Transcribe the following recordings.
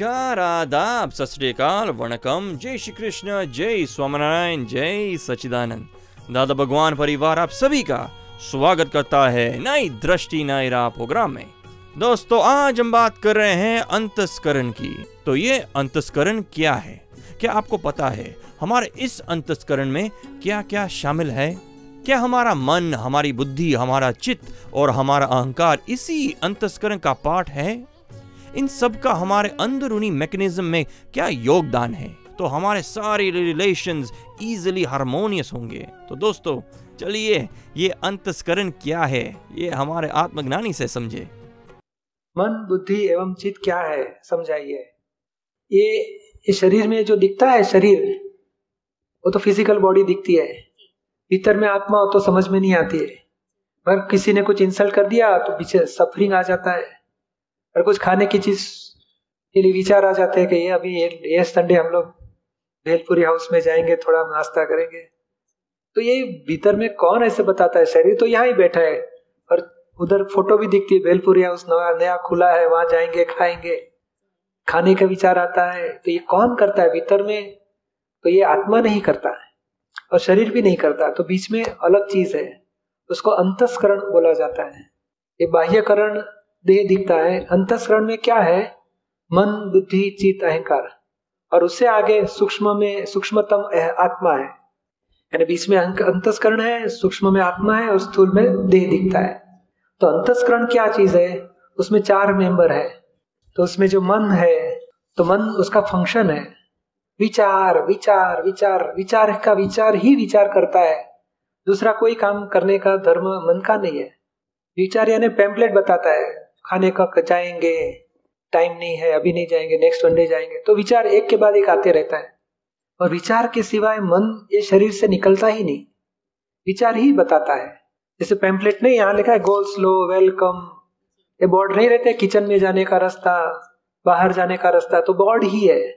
नमस्कार आदाब सत श्रीकाल वणकम जय श्री कृष्ण जय स्वामीनारायण जय सचिदानंद दादा भगवान परिवार आप सभी का स्वागत करता है नई दृष्टि नई राह प्रोग्राम में दोस्तों, आज हम बात कर रहे हैं अंतस्करण की। तो ये अंतस्करण क्या है? क्या आपको पता है हमारे इस अंतस्करण में क्या क्या शामिल है? क्या हमारा मन, हमारी बुद्धि, हमारा चित्त और हमारा अहंकार इसी अंतस्करण का पार्ट है? इन सब का हमारे अंदरूनी मैकेनिज्म में क्या योगदान है? तो हमारे सारे रिलेशंस इजीली हारमोनियस होंगे। तो दोस्तों, चलिए, ये अंतस्करण क्या है? ये हमारे आत्मज्ञानी से समझे। मन, बुद्धि एवं चित क्या है? समझाइए। ये शरीर में जो दिखता है, शरीर, वो तो फ़िज़िकल बॉडी दिखती है। भीतर में आत्मा हो तो समझ में नहीं आती है। पर किसी ने कुछ इंसल्ट कर दिया तो पीछे सफरिंग आ जाता है। और कुछ खाने की चीज़ के लिए विचार आ जाते हैं कि ये अभी ये, संडे हम लोग भेलपुरी हाउस में जाएँगे थोड़ा नाश्ता करेंगे। तो ये भीतर में कौन ऐसे बताता है? शरीर तो यहाँ ही बैठा है और उधर फ़ोटो भी दिखती है भेलपुरी हाउस नया नया खुला है वहाँ जाएँगे खाएँगे। खाने का विचार आता है तो ये कौन करता है भीतर में? तो ये आत्मा नहीं करता है और शरीर भी नहीं करता। तो बीच में अलग चीज़ है उसको अंतस्करण बोला जाता है। ये बाह्यकरण देह दिखता है। अंतस्करण में क्या है? मन, बुद्धि चित अहंकार। और उससे आगे सूक्ष्म में सूक्ष्मतम आत्मा है। यानी बीच में अंतस्करण है, सूक्ष्म में आत्मा है और स्थूल में देह दिखता है। तो अंतस्करण क्या चीज़ है? उसमें चार मेंबर है। तो उसमें जो मन है तो मन उसका फ़ंक्शन है। विचार विचार विचार विचार का विचार ही विचार करता है। दूसरा कोई काम करने का, धर्म, मन का नहीं है। विचार यानी पैम्पलेट बताता है। खाने का जाएँगे टाइम नहीं है, अभी नहीं जाएँगे नेक्स्ट वनडे जाएँगे। तो विचार एक के बाद एक आते रहता है। और विचार के सिवाय मन ये शरीर से निकलता ही नहीं। विचार ही बताता है। जैसे पैम्पलेट नहीं, यहाँ लिखा है गोल स्लो वेलकम ये बोर्ड नहीं रहते किचन में जाने का रास्ता, बाहर जाने का रास्ता। तो बोर्ड ही है।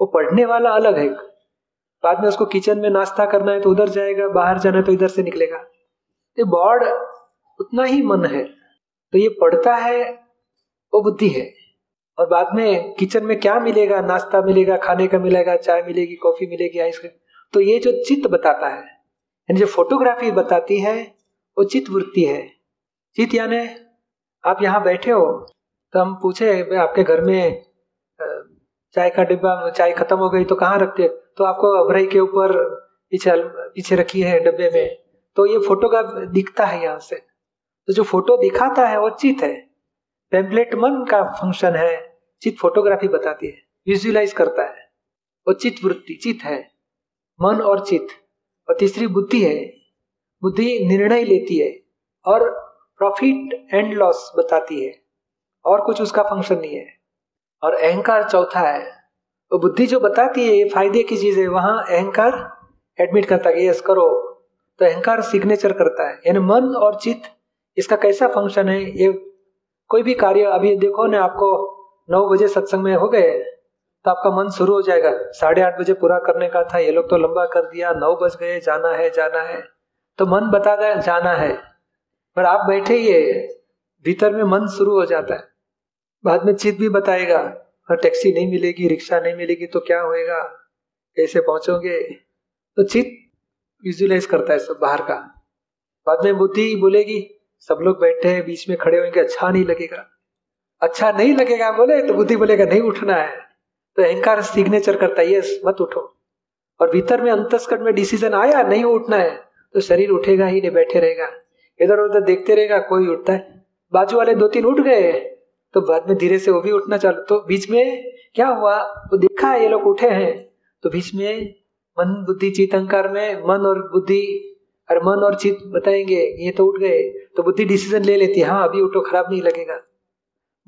वो पढ़ने वाला अलग है। बाद में उसको किचन में नाश्ता करना है तो उधर जाएगा, बाहर जाना है तो इधर से निकलेगा। ये बोर्ड उतना ही मन है। तो ये पढ़ता है, वो बुद्धि है। और बाद में किचन में क्या मिलेगा? नाश्ता मिलेगा, खाने का मिलेगा, चाय मिलेगी, कॉफ़ी मिलेगी, आइसक्रीम। तो ये जो चित्त बताता है, यानी जो फोटोग्राफी बताती है, वो चित्त वृत्ति है। चित्त यानी आप यहाँ बैठे हो तो हम पूछे आपके घर में चाय का डिब्बा, चाय खत्म हो गई तो कहाँ रखते? तो आपको अभराई के ऊपर पीछे पीछे रखी है डब्बे में। तो ये फोटोग्राफ दिखता है यहाँ से। तो जो फ़ोटो दिखाता है वो चित है। टेम्पलेट मन का फ़ंक्शन है, चित फोटोग्राफी बताती है विजुअलाइज करता है। वो चित वृत्ति, चित है, मन और चित। और तीसरी बुद्धि है, बुद्धि निर्णय लेती है और प्रॉफिट एंड लॉस बताती है। और कुछ उसका फ़ंक्शन नहीं है। और अहंकार चौथा है, वो बुद्धि जो बताती है फ़ायदे की चीज़ है, वहाँ अहंकार एडमिट करता है यस करो। तो अहंकार सिग्नेचर करता है, यानी मन और चित्त इसका कैसा फ़ंक्शन है? ये कोई भी कार्य, अभी देखो ना आपको नौ बजे सत्संग में हो गए तो आपका मन शुरू हो जाएगा। साढ़े आठ बजे पूरा करने का था, ये लोग तो लंबा कर दिया, नौ बज गए, जाना है जाना है। तो मन बता गया जाना है। पर आप बैठे ये भीतर में मन शुरू हो जाता है। बाद में चित भी बताएगा और टैक्सी नहीं मिलेगी, रिक्शा नहीं मिलेगी तो क्या होएगा? कैसे पहुंचोगे? तो चित विजुलाइज करता है सब बाहर का। बाद में बुद्धि बोलेगी सब लोग बैठे हैं, बीच में खड़े होंगे अच्छा नहीं लगेगा। अच्छा नहीं लगेगा, बोले तो बुद्धि बोलेगा, नहीं उठना है। तो अहंकार सिग्नेचर करता है यस मत उठो। और भीतर में अंतस्कट में डिसीज़न आया, नहीं उठना है तो शरीर उठेगा ही नहीं, बैठे रहेगा। इधर उधर देखते रहेगा, कोई उठता है। बाजू वाले दो तीन उठ गए तो बाद में धीरे से वो भी उठना चालू। तो बीच में क्या हुआ? वो देखा है ये लोग उठे हैं। तो बीच में मन, बुद्धि, चित, अहंकार में मन और बुद्धि, और मन और चित बताएँगे, ये तो उठ गए। तो बुद्धि डिसीज़न ले लेती है हाँ अभी उठो खराब नहीं लगेगा।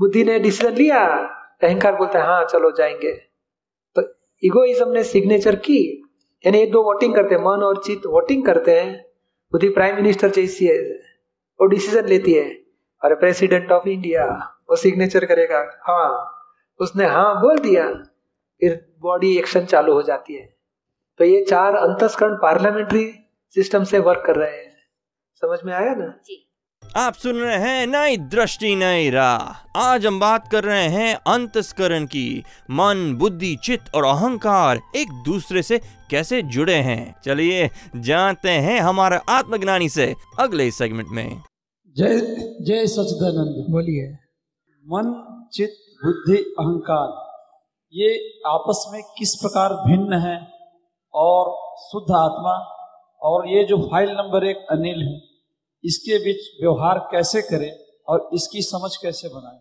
बुद्धि ने डिसीज़न लिया, अहंकार बोलता है हाँ चलो जाएँगे। तो इगोइज्म ने सिग्नेचर की, यानी ये दो वोटिंग करते हैं, मन और चित वोटिंग करते हैं। बुद्धि प्राइम मिनिस्टर जैसी है, वो डिसीज़न लेती है, और प्रेसिडेंट ऑफ़ इंडिया वो सिग्नेचर करेगा हाँ। उसने हाँ बोल दिया, फिर बॉडी एक्शन चालू हो जाती है। तो ये चार अंतस्करण पार्लियामेंट्री सिस्टम से वर्क कर रहे हैं। समझ में आया ना? जी। आप सुन रहे हैं नई दृष्टि नई राह। आज हम बात कर रहे हैं अंतस्करण की। मन बुद्धि चित्त और अहंकार एक दूसरे से कैसे जुड़े हैं? चलिए जानते हैं हमारे आत्मज्ञानी से अगले सेगमेंट में। जय जय सचिदानंद बोलिए। मन चित्त बुद्धि अहंकार ये आपस में किस प्रकार भिन्न है? और शुद्ध आत्मा और ये जो फ़ाइल नंबर एक अनिल है इसके बीच व्यवहार कैसे करें और इसकी समझ कैसे बनाएँ?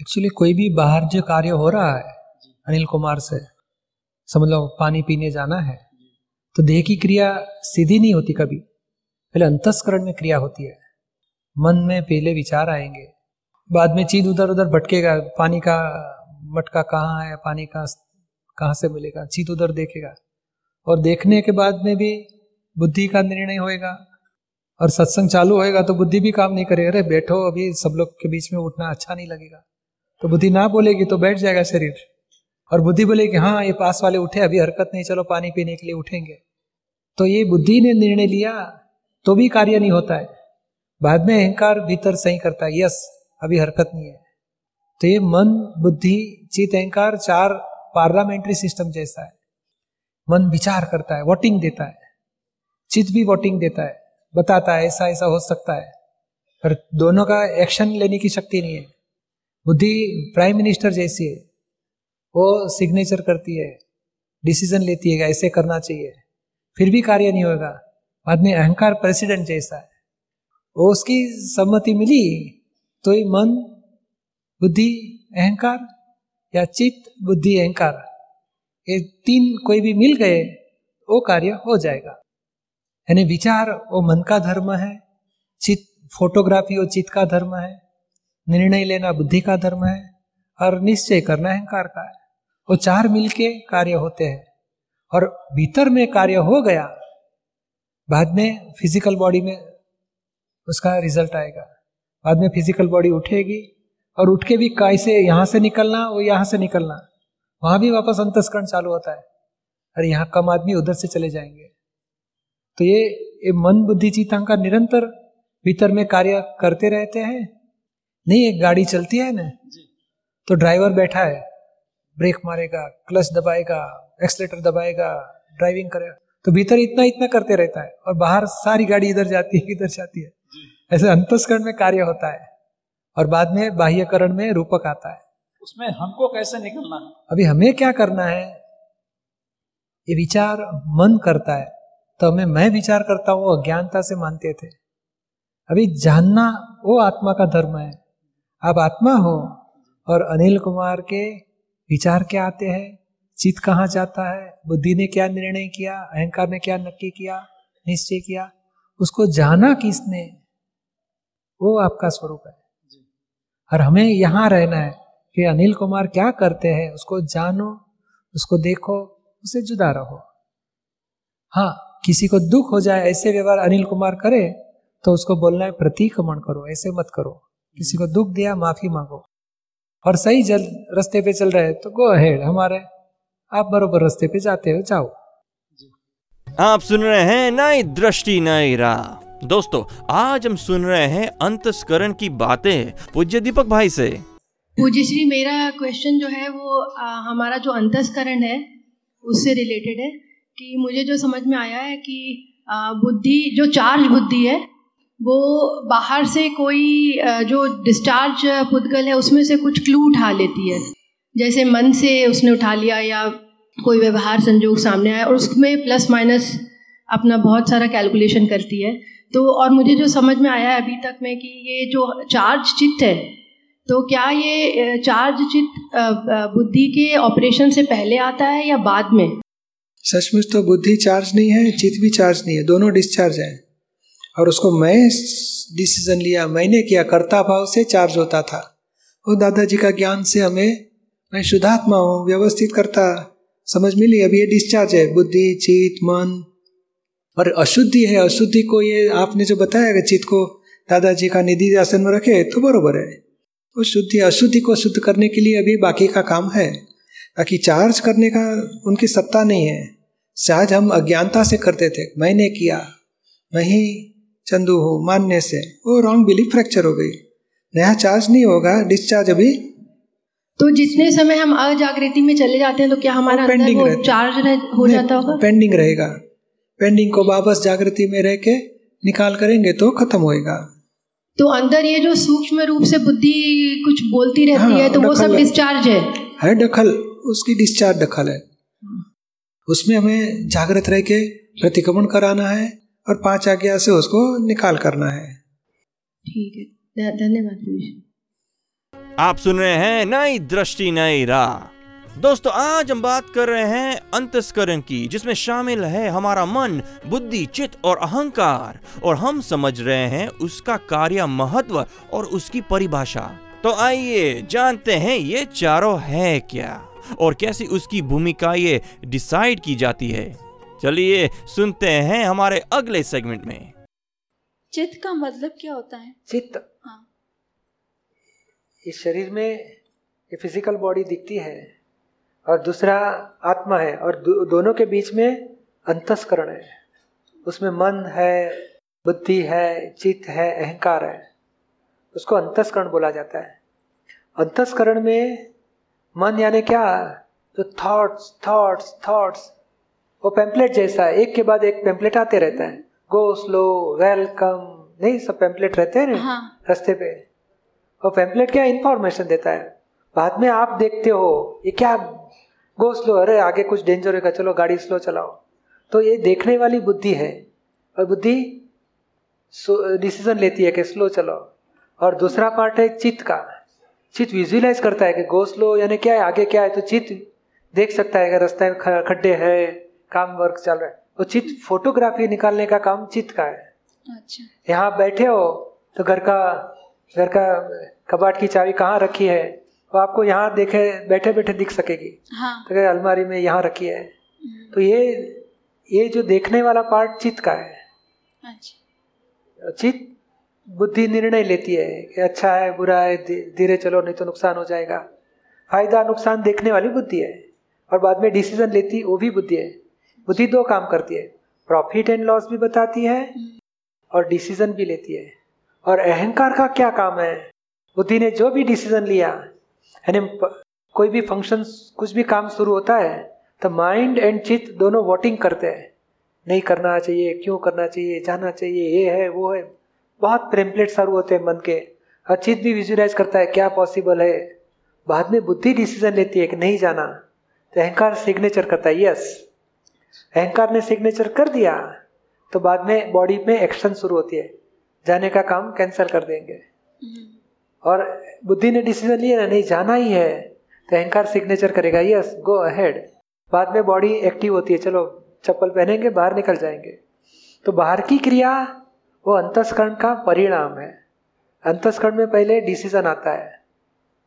एक्चुअली कोई भी बाहर जो कार्य हो रहा है अनिल कुमार से समझ लो पानी पीने जाना है तो देह की क्रिया सीधी नहीं होती कभी। पहले अंतस्करण में क्रिया होती है। मन में पहले विचार आएँगे। बाद में चीज़ उधर उधर भटकेगा। पानी का मटका कहाँ है पानी का कहाँ से मिलेगा? चीज़ उधर देखेगा। और देखने के बाद में भी बुद्धि का निर्णय होएगा। और सत्संग चालू होएगा तो बुद्धि भी काम नहीं करेगा। अरे बैठो अभी, सब लोग के बीच में उठना अच्छा नहीं लगेगा। तो बुद्धि ना बोलेगी तो बैठ जाएगा शरीर। और बुद्धि बोलेगी हाँ ये पास वाले उठे, अभी हरकत नहीं, चलो पानी पीने के लिए उठेंगे। तो ये बुद्धि ने निर्णय लिया तो भी कार्य नहीं होता है। बाद में अहंकार भीतर सही करता है, यस, अभी हरकत नहीं है। तो ये मन, बुद्धि चित अहंकार चार पार्लियामेंट्री सिस्टम जैसा है। मन विचार करता है वोटिंग देता है। चित भी वोटिंग देता है। बताता है, ऐसा ऐसा हो सकता है। पर दोनों का एक्शन लेने की शक्ति नहीं है। बुद्धि प्राइम मिनिस्टर जैसी है। वो सिग्नेचर करती है डिसीज़न लेती है ऐसे करना चाहिए। फिर भी कार्य नहीं होगा। बाद में अहंकार प्रेसिडेंट जैसा है। वो उसकी सम्मति मिली तो ही मन, बुद्धि, अहंकार या चित्त, बुद्धि, अहंकार, ये तीन कोई भी मिल गए, वो कार्य हो जाएगा। यानी विचार वो मन का धर्म है, चित फोटोग्राफी वो चित्त का धर्म है, निर्णय लेना बुद्धि का धर्म है, और निश्चय करना अहंकार का है। वो चार मिलके कार्य होते हैं, और भीतर में कार्य हो गया, बाद में फ़िज़िकल बॉडी में उसका रिज़ल्ट आएगा। बाद में फ़िज़िकल बॉडी उठेगी, और उठ के भी कैसे यहाँ से निकलना, वो यहाँ से निकलना, वहाँ भी वापस अंतस्करण चालू होता है अरे यहाँ कम आदमी उधर से चले जाएँगे। तो ये, ये मन बुद्धि चित्तांकार निरंतर भीतर में कार्य करते रहते हैं। नहीं एक गाड़ी चलती है ना तो ड्राइवर बैठा है ब्रेक मारेगा क्लच दबाएगा एक्सलेटर दबाएगा ड्राइविंग करेगा तो भीतर इतना इतना करते रहता है और बाहर सारी गाड़ी इधर जाती है इधर जाती है। ऐसे अंतस्करण में कार्य होता है और बाद में बाह्यकरण में रूपक आता है। उसमें हमको कैसे निकलना है? अभी हमें क्या करना है? ये विचार मन करता है। तो हमें मैं विचार करता हूँ अज्ञानता से मानते थे। अभी जानना वो आत्मा का धर्म है। आप आत्मा हो और अनिल कुमार के विचार क्या आते हैं? चित कहाँ जाता है? बुद्धि ने क्या निर्णय किया? अहंकार ने क्या नक्की किया? निश्चय किया? उसको जाना किसने? वो आपका स्वरूप है। और हमें यहाँ रहना है कि अनिल कुमार क्या करते हैं उसको जानो उसको देखो उसे जुदा रहो। हाँ किसी को दुख हो जाए ऐसे व्यवहार अनिल कुमार करे तो उसको बोलना है प्रतिक्रमण करो ऐसे मत करो। किसी को दुख दिया माफ़ी मांगो। और सही जल रास्ते पे चल रहे तो गो हेड हमारे आप बरोबर रस्ते पे जाते हो जाओ। आप सुन रहे हैं नई दृष्टि नई राह। दोस्तों आज हम सुन रहे हैं अंतस्करण की बातें पूज्य दीपक भाई से। पूज्य श्री मेरा क्वेश्चन जो है वो आ, हमारा जो अंतस्करण है उससे रिलेटेड है। कि मुझे जो समझ में आया है कि बुद्धि, जो चार्ज बुद्धि है, वो बाहर से कोई जो डिस्चार्ज पुद्गल है, उसमें से कुछ क्लू उठा लेती है। जैसे मन से उसने उठा लिया या कोई व्यवहार, संजोग सामने आया और उसमें प्लस माइनस अपना बहुत सारा कैलकुलेशन करती है। तो और मुझे जो समझ में आया है अभी तक में कि ये जो चार्ज चित्त है तो क्या ये चार्ज चित्त बुद्धि के ऑपरेशन से पहले आता है या बाद में? सचमुच तो बुद्धि चार्ज नहीं है चित भी चार्ज नहीं है, दोनों डिस्चार्ज है। और उसको मैं डिसीज़न लिया, मैंने किया कर्ता भाव से चार्ज होता था। वो दादाजी का ज्ञान से हमें, मैं शुद्धात्मा हूँ, व्यवस्थित करता, समझ मिली अभी ये डिस्चार्ज है, बुद्धि चित मन। और अशुद्धि है, अशुद्धि को ये आपने जो बताया कि चित्त को दादाजी का निधि आसन में रखे तो बरोबर है। वो शुद्धि, अशुद्धि को शुद्ध करने के लिए अभी बाकी का काम है। ताकि चार्ज करने का उनकी सत्ता नहीं है। शायद हम अज्ञानता से करते थे मैंने किया मैं ही चंदू हूँ मानने से। वो रॉन्ग बिलीफ फ्रैक्चर हो गई। नया चार्ज नहीं होगा डिस्चार्ज अभी। तो जितने समय हम अजागृति में चले जाते हैं तो क्या हमारा अंदर पेंडिंग वो चार्ज रह, हो जाता होगा? पेंडिंग रहेगा। पेंडिंग को वापस जागृति में रह के निकाल करेंगे तो खत्म होएगा। तो अंदर ये जो सूक्ष्म रूप से बुद्धि कुछ बोलती रहती हाँ, है तो वो सब डिस्चार्ज है। है दखल। उसकी डिस्चार्ज दखल है उसमें हमें जागृत रह के प्रतिक्रमण कराना है और पाँच आज्ञा से उसको निकाल करना है। ठीक है। धन्यवाद आप सुन रहे हैं नई दृष्टि नई राह। दोस्तों आज हम बात कर रहे हैं अंतस्करण की जिसमें शामिल है हमारा मन बुद्धि चित और अहंकार और हम समझ रहे हैं उसका कार्य महत्व और उसकी परिभाषा। तो आइए जानते हैं ये चारों है क्या। और कैसी उसकी भूमिका ये डिसाइड की जाती है। चलिए सुनते हैं हमारे अगले सेगमेंट में। चित्त का मतलब क्या होता है? चित्त? हाँ। इस शरीर में ये फ़िज़िकल बॉडी दिखती है और दूसरा आत्मा है और दो, दोनों के बीच में अंतस्करण है। उसमें मन है बुद्धि है चित्त है अहंकार है। उसको अंतस्करण बोला जाता है। अंतस्करण में मन यानी क्या? जो थॉट्स थॉट्स थॉट्स वो पेम्पलेट जैसा है। एक के बाद एक पेम्पलेट आते रहता है। गो स्लो वेलकम नहीं सब पेम्पलेट रहते हैं ना? हाँ। रास्ते पे। और पेम्पलेट क्या? इंफॉर्मेशन देता है। बाद में आप देखते हो ये क्या गो स्लो अरे आगे कुछ डेंजर होगा चलो गाड़ी स्लो चलाओ। तो ये देखने वाली बुद्धि है। और बुद्धि डिसीज़न लेती है कि स्लो चलो और दूसरा पार्ट है चित्त का। चित्त विजुअलाइज करता है कि गोस्लो यानी क्या है आगे क्या है तो चित्त देख सकता है कि रास्ते में खड्डे है काम वर्क चल रहा है। तो चित्त फोटोग्राफी निकालने का काम चित्त का है। अच्छा। यहाँ बैठे हो तो घर का घर का कबाट की चाबी कहाँ रखी है वो आपको यहाँ देखे बैठे बैठे दिख सकेगी। हाँ। तो अलमारी में यहाँ रखी है। हम्म, तो ये ये जो देखने वाला पार्ट चित्त का है। अच्छा। चित्त बुद्धि निर्णय लेती है कि अच्छा है, बुरा है धीरे चलो, नहीं तो नुकसान हो जाएगा। फ़ायदा, नुकसान देखने वाली बुद्धि है, और बाद में डिसीज़न लेती, वो भी बुद्धि है। बुद्धि दो काम करती है प्रॉफिट एंड लॉस भी बताती है, और डिसीज़न भी लेती है। और अहंकार का क्या काम है? बुद्धि ने जो भी डिसीज़न लिया, यानी कोई भी फ़ंक्शन कुछ भी काम शुरू होता है तो माइंड एंड चित्त दोनों वोटिंग करते हैं। नहीं करना चाहिए, क्यों करना चाहिए, जाना चाहिए, ये है, वो है। बहुत प्रेम्पलेट शुरू होते हैं मन के। और चित्त भी विजुअलाइज करता है क्या पॉसिबल है? बाद में बुद्धि डिसीज़न लेती है कि नहीं जाना। तो अहंकार सिग्नेचर करता है यस अहंकार ने सिग्नेचर कर दिया तो बाद में बॉडी में एक्शन शुरू होती है। जाने का काम कैंसिल कर देंगे। हम्म, और बुद्धि ने डिसीज़न लिया ना नहीं जाना ही है। तो अहंकार सिग्नेचर करेगा यस गो अहेड बाद में बॉडी एक्टिव होती है चलो चप्पल पहनेंगे बाहर निकल जाएँगे। तो बाहर की क्रिया वो अंतस्करण का परिणाम है। अंतस्करण में पहले डिसीज़न आता है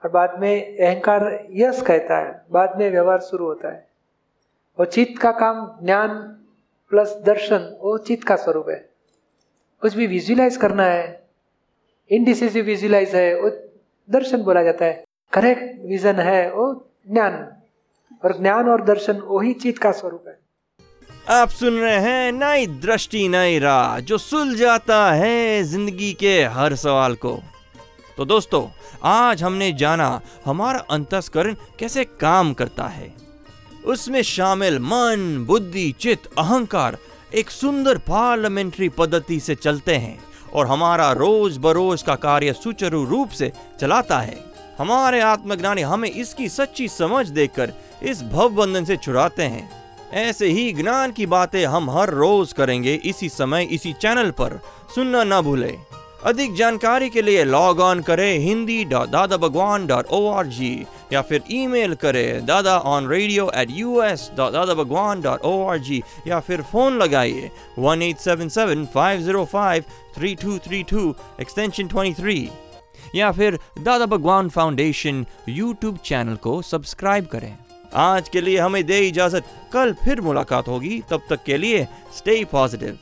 और बाद में अहंकार यस कहता है। बाद में व्यवहार शुरू होता है। और चित्त का काम ज्ञान प्लस दर्शन, वो चित्त का स्वरूप है। कुछ भी विजुअलाइज करना है इनडिसिसिव विजुअलाइज है, वो दर्शन बोला जाता है। करेक्ट विजन है, वो ज्ञान। और ज्ञान और दर्शन वही चित्त का स्वरूप है। आप सुन रहे हैं नई दृष्टि, नई राह, जो सुलझाता है ज़िंदगी के हर सवाल को। तो दोस्तों, आज हमने जाना हमारा अंतस्करण कैसे काम करता है। उसमें शामिल मन, बुद्धि चित अहंकार एक सुंदर पार्लियामेंट्री पद्धति से चलते हैं और हमारा रोज बरोज का कार्य सुचारू रूप से चलाता है। हमारे आत्मज्ञानी हमें इसकी सच्ची समझ देकर इस भव बंधन से छुड़ाते हैं। ऐसे ही ज्ञान की बातें हम हर रोज करेंगे इसी समय, इसी चैनल पर। सुनना ना भूलें। अधिक जानकारी के लिए लॉग ऑन करें Hindi dot Dada Bhagwan dot O R G या फिर ईमेल करें Dada on radio at U S dot Dada Bhagwan dot O R G या फिर फ़ोन लगाइए one eight seven seven five zero five three two three two extension twenty three या फिर Dada Bhagwan foundation YouTube channel को subscribe करें। आज के लिए हमें दे इजाज़त। कल फिर मुलाकात होगी, तब तक के लिए स्टे पॉजिटिव